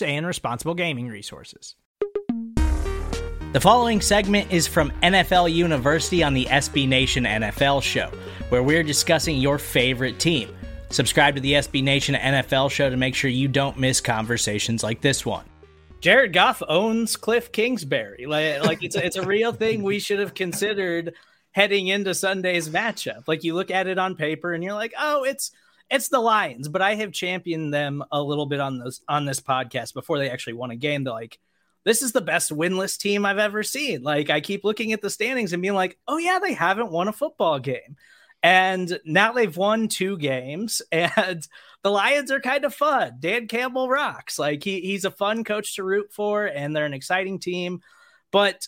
and responsible gaming resources. The following segment is from NFL University on the SB Nation NFL show, where we're discussing your favorite team. Subscribe to the SB Nation NFL show to make sure you don't miss conversations like this one. Jared Goff owns Cliff Kingsbury. Like, like it's a, it's a real thing we should have considered heading into Sunday's matchup. Like you look at it on paper and you're like, oh, it's it's the Lions, but I have championed them a little bit on this on this podcast before they actually won a game. They're like, this is the best winless team I've ever seen. Like I keep looking at the standings and being like, oh yeah, they haven't won a football game. And now they've won two games, and the Lions are kind of fun. Dan Campbell rocks. Like he, he's a fun coach to root for, and they're an exciting team. But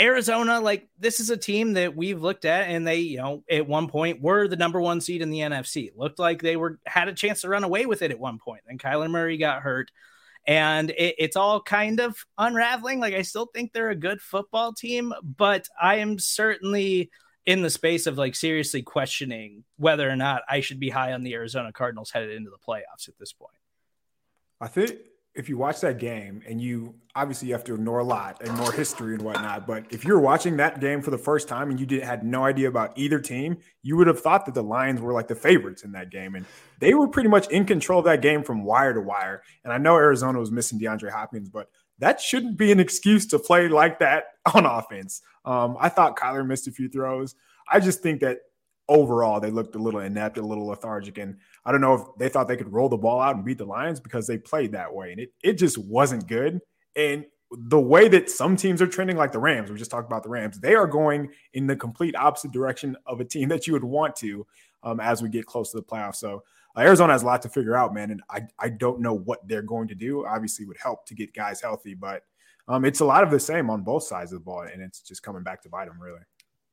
Arizona, like this is a team that we've looked at, and they, you know, at one point were the number one seed in the NFC. looked like they were had a chance to run away with it at one point. Then Kyler Murray got hurt, and it, it's all kind of unraveling. Like I still think they're a good football team, but I am certainly in the space of like seriously questioning whether or not I should be high on the Arizona Cardinals headed into the playoffs at this point. I think if you watch that game and you obviously you have to ignore a lot, ignore history and whatnot, but if you're watching that game for the first time and you did had no idea about either team, you would have thought that the Lions were like the favorites in that game, and they were pretty much in control of that game from wire to wire. And I know Arizona was missing DeAndre Hopkins, but that shouldn't be an excuse to play like that on offense. Um, I thought Kyler missed a few throws. I just think that overall they looked a little inept, a little lethargic, and I don't know if they thought they could roll the ball out and beat the Lions because they played that way, and it it just wasn't good. And the way that some teams are trending, like the Rams, we just talked about the Rams, they are going in the complete opposite direction of a team that you would want to um, as we get close to the playoffs. So uh, Arizona has a lot to figure out, man, and I I don't know what they're going to do. Obviously, would help to get guys healthy, but um, it's a lot of the same on both sides of the ball, and it's just coming back to bite them, really.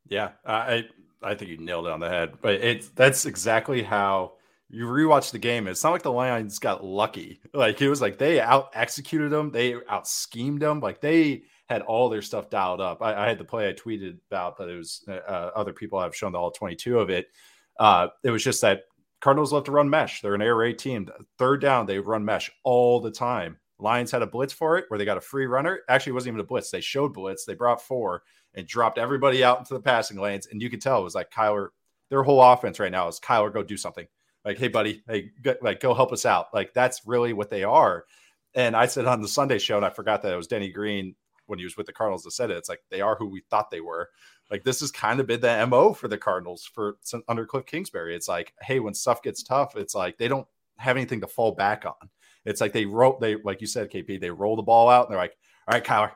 Yeah, I I think you nailed it on the head. But it's that's exactly how you rewatch the game. It's not like the Lions got lucky. Like it was like they out executed them, they out schemed them. Like they had all their stuff dialed up. I, I had the play I tweeted about, but it was uh, other people have shown the all 22 of it. Uh, it was just that Cardinals love to run mesh. They're an air raid team. Third down, they run mesh all the time. Lions had a blitz for it where they got a free runner. Actually, it wasn't even a blitz. They showed blitz. They brought four and dropped everybody out into the passing lanes. And you could tell it was like Kyler, their whole offense right now is Kyler, go do something. Like, hey, buddy, hey, go, like, go help us out. Like, that's really what they are. And I said on the Sunday show, and I forgot that it was Denny Green when he was with the Cardinals that said it. It's like they are who we thought they were. Like this has kind of been the mo for the Cardinals for under Cliff Kingsbury. It's like, hey, when stuff gets tough, it's like they don't have anything to fall back on. It's like they wrote they like you said, KP, they roll the ball out and they're like, all right, Kyler,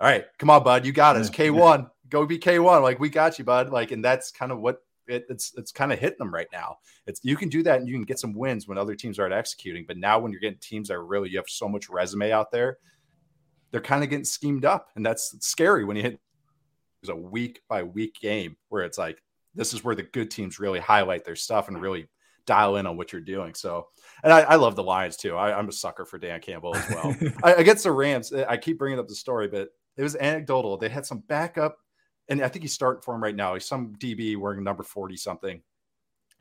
all right, come on, bud, you got us. K one, go be K one. Like we got you, bud. Like, and that's kind of what it, it's it's kind of hitting them right now. It's you can do that and you can get some wins when other teams aren't executing. But now when you're getting teams that are really you have so much resume out there, they're kind of getting schemed up, and that's scary when you hit is a week by week game where it's like this is where the good teams really highlight their stuff and really dial in on what you're doing. So, and I, I love the Lions too. I, am a sucker for Dan Campbell as well. I, against the Rams, eh, I keep bringing up the story, but it was anecdotal. They had some backup, and I think he's starting for him right now. He's some DB wearing number 40 something.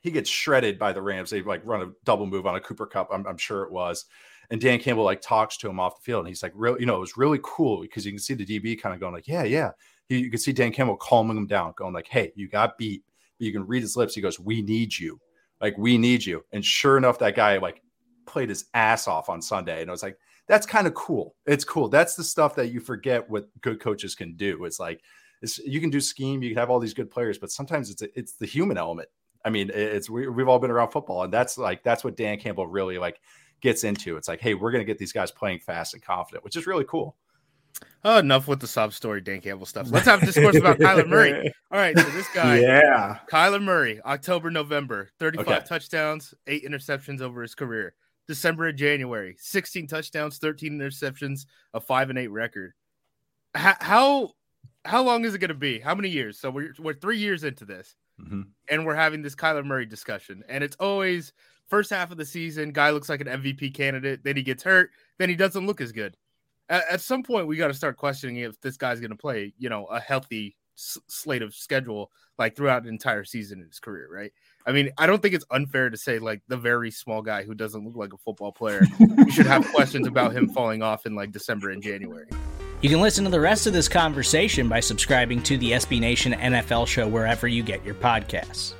He gets shredded by the Rams. They like run a double move on a Cooper Kupp. I'm, I'm sure it was. And Dan Campbell like talks to him off the field, and he's like, "Real, you know, it was really cool because you can see the DB kind of going like, yeah, yeah, he, you can see Dan Campbell calming him down, going like, "Hey, you got beat." But you can read his lips. He goes, "We need you. Like we need you. And sure enough, that guy like played his ass off on Sunday. And I was like, that's kind of cool. It's cool. That's the stuff that you forget what good coaches can do. It's like it's, you can do scheme, you can have all these good players, but sometimes it's it's the human element. I mean, it's we, we've all been around football, and that's like that's what Dan Campbell really like gets into. It's like, hey, we're going to get these guys playing fast and confident, which is really cool. Oh, enough with the sob story, Dan Campbell stuff. Let's have a discourse about Kyler Murray. All right, so this guy, yeah, Kyler Murray, October, November, 35 okay. touchdowns, eight interceptions over his career. December and January, 16 touchdowns, 13 interceptions, a five and eight record. How how, how long is it going to be? How many years? So we're we're three years into this, mm-hmm. and we're having this Kyler Murray discussion, and it's always first half of the season, guy looks like an MVP candidate, then he gets hurt, then he doesn't look as good. At, at some point, we got to start questioning if this guy's going to play, you know, a healthy s- slate of schedule like throughout the entire season in his career, right? I mean, I don't think it's unfair to say like the very small guy who doesn't look like a football player, you should have questions about him falling off in like December and January. You can listen to the rest of this conversation by subscribing to the SB Nation NFL show wherever you get your podcasts.